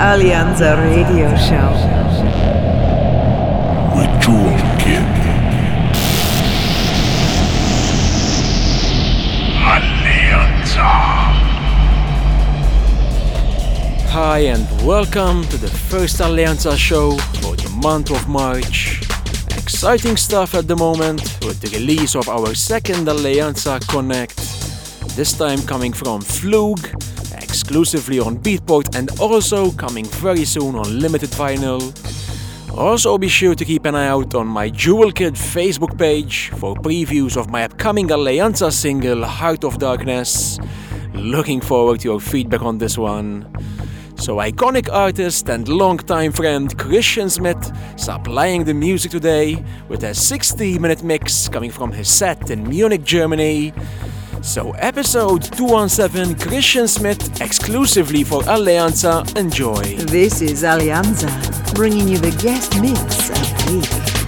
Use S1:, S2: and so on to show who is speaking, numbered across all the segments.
S1: Alleanza Radio Show.
S2: With Jewel Kid. Alleanza.
S3: Hi and welcome to the first Alleanza show for the month of March. Exciting stuff at the moment with the release of our second Alleanza Connect. This time coming from Flug, exclusively on Beatport and also coming very soon on limited vinyl. Also be sure to keep an eye out on my Jewel Kid Facebook page for previews of my upcoming Alleanza single Heart of Darkness. Looking forward to your feedback on this one. So iconic artist and longtime friend Christian Smith supplying the music today with a 60 minute mix coming from his set in Munich, Germany. So episode 217 Christian Smith exclusively for Alleanza. Enjoy.
S1: This is Alleanza, bringing you the guest mix of the week.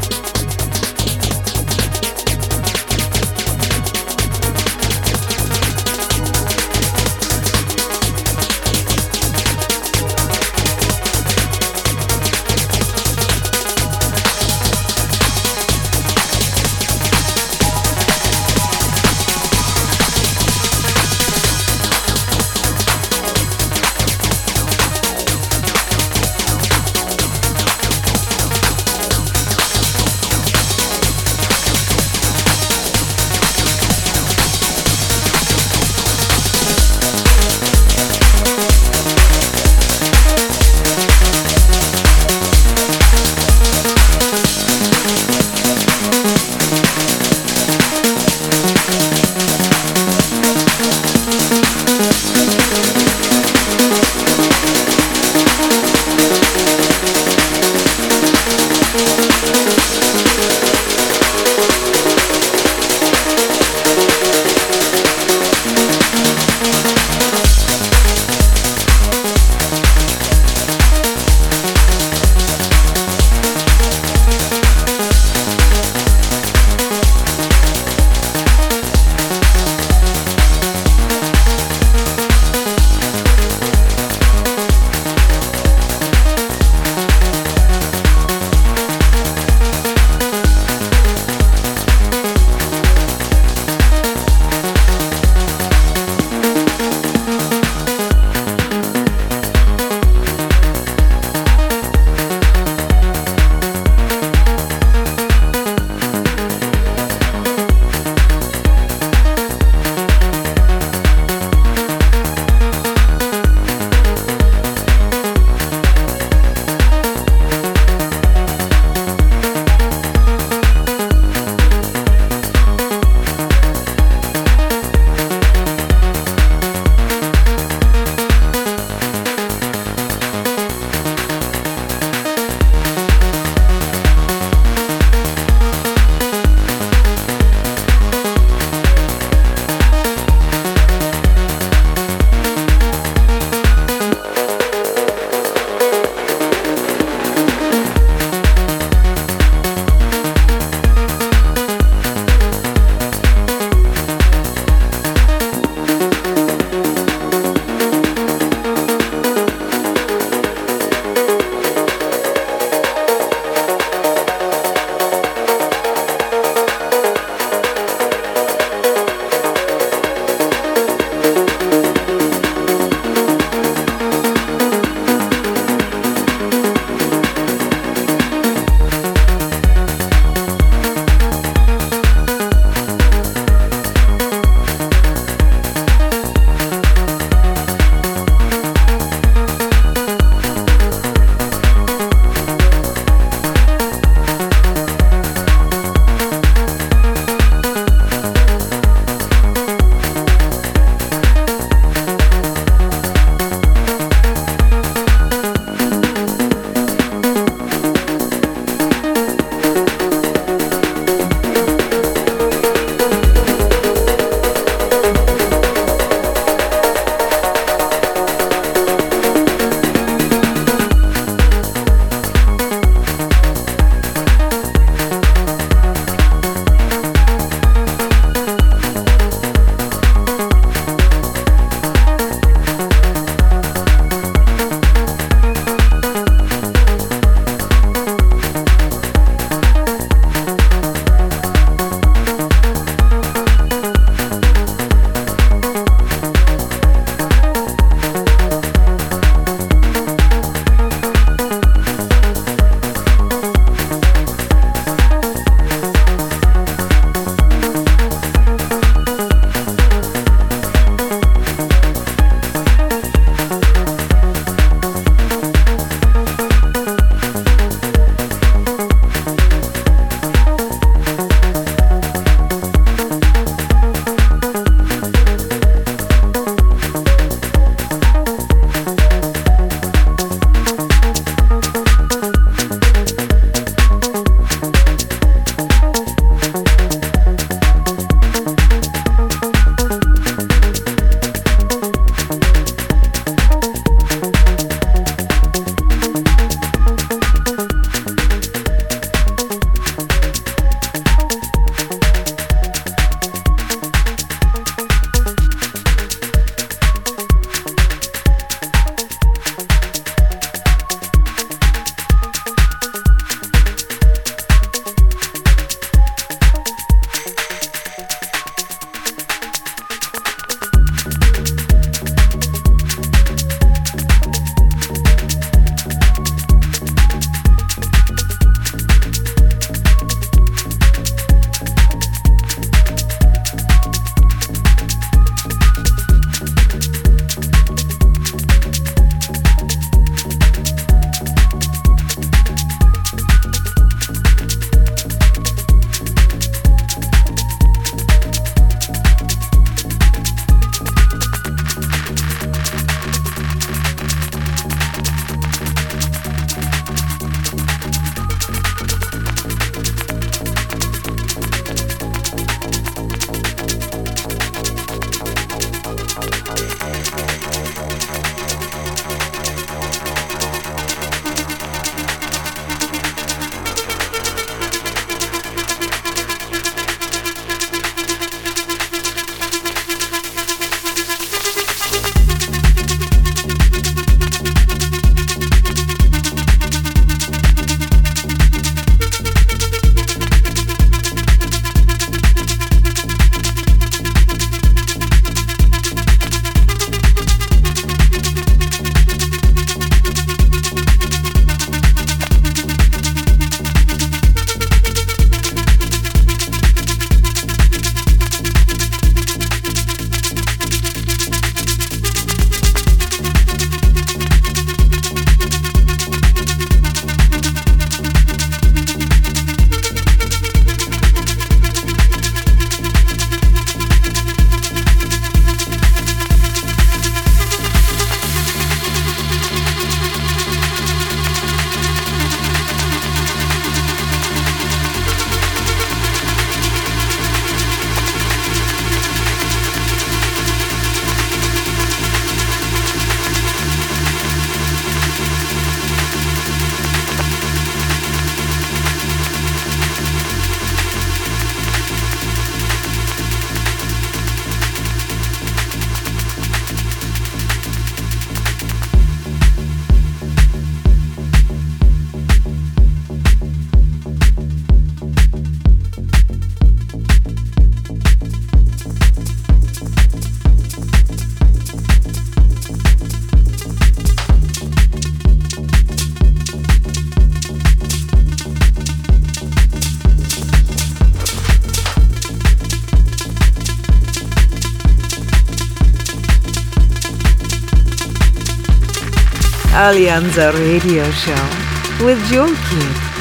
S4: Alleanza Radio Show with Jewel Kid.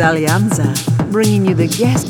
S4: Alleanza, bringing you the guest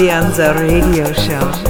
S1: Alleanza Radio Show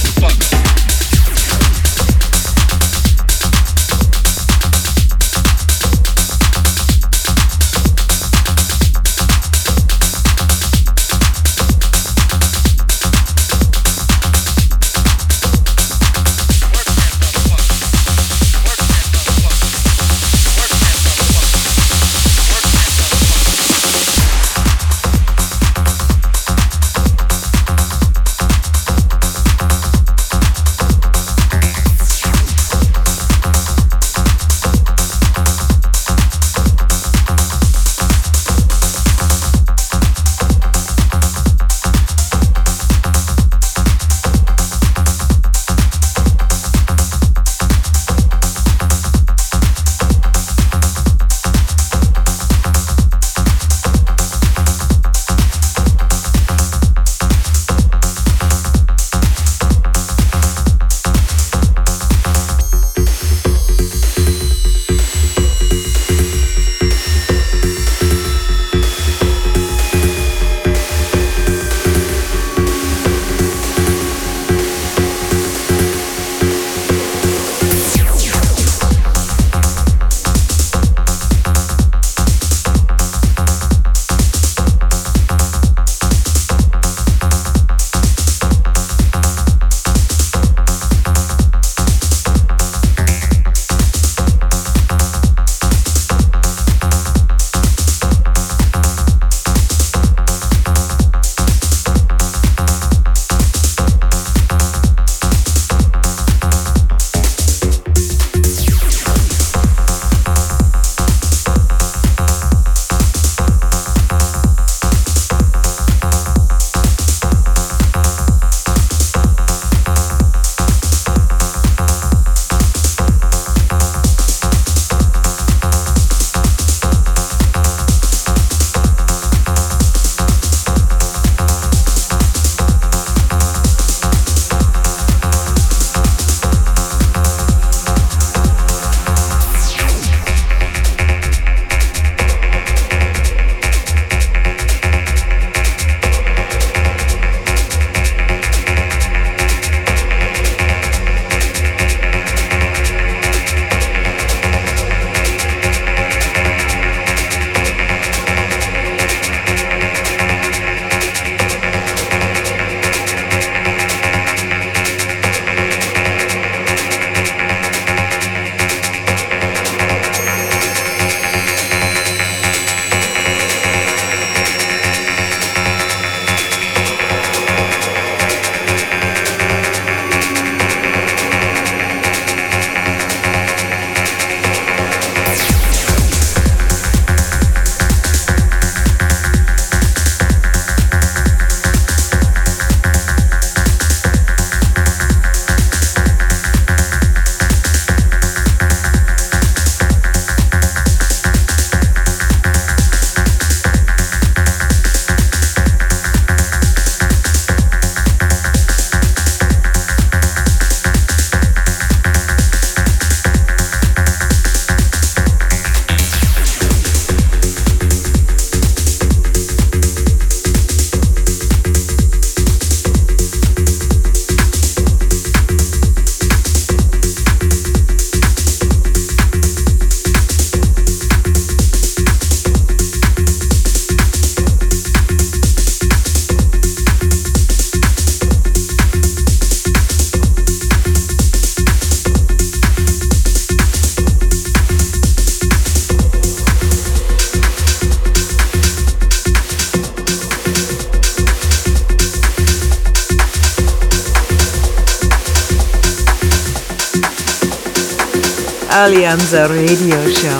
S1: Alleanza Radio Show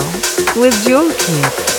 S1: with Jewel.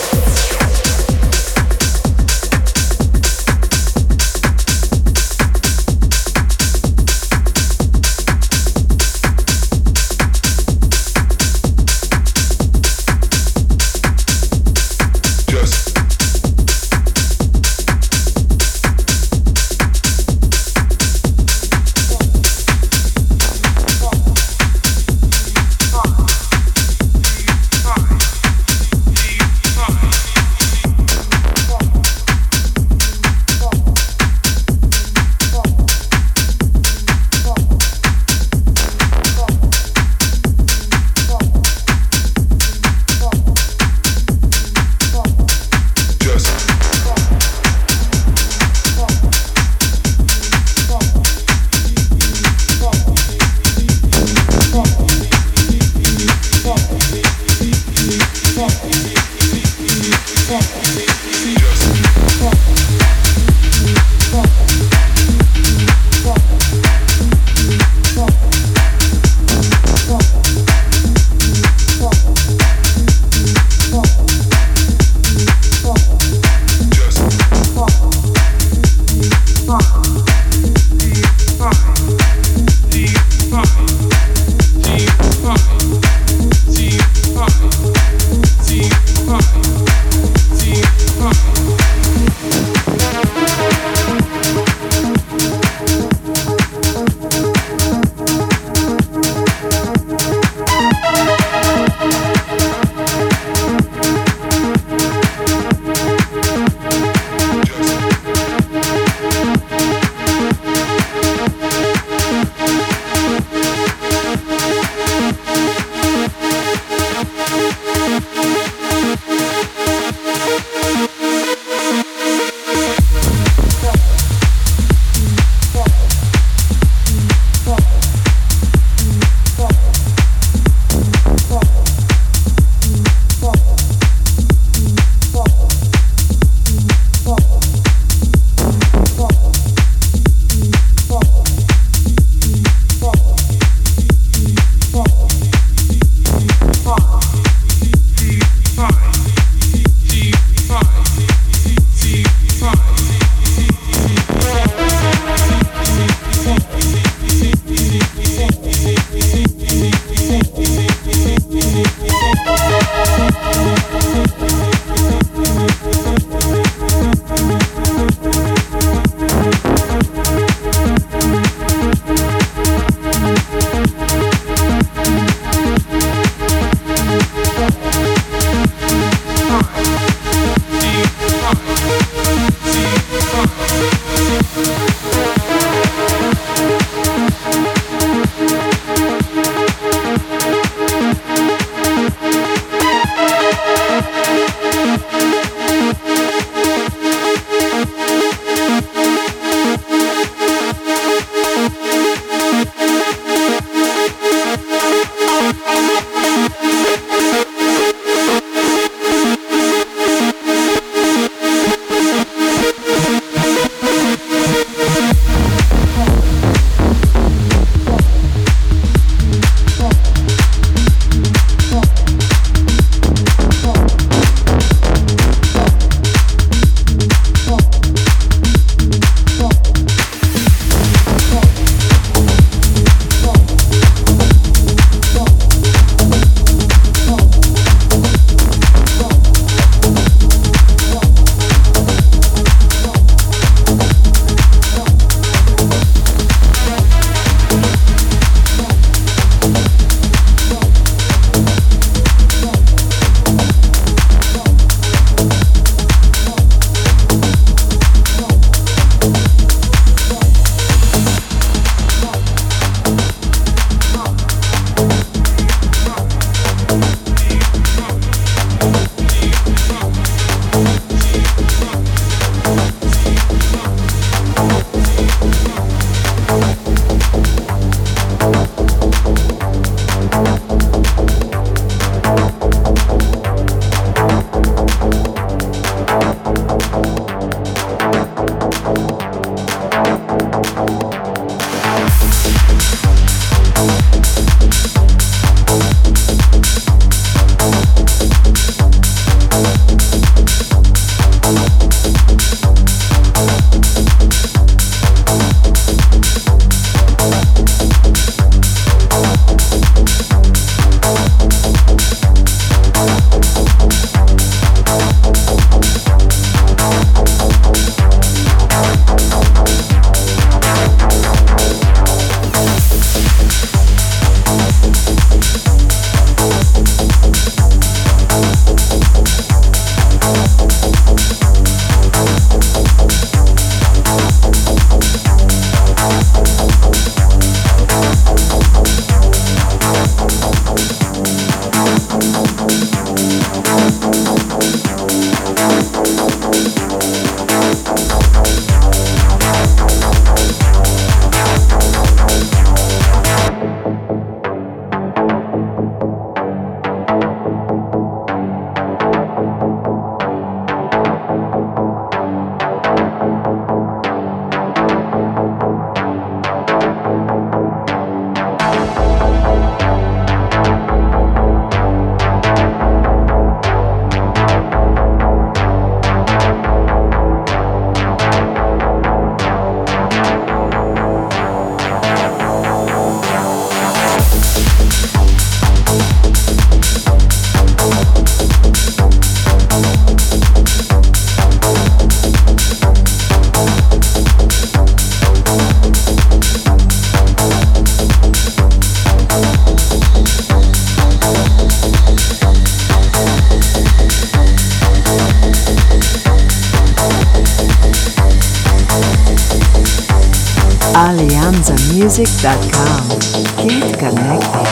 S1: alleanzamusic.com. Get connected.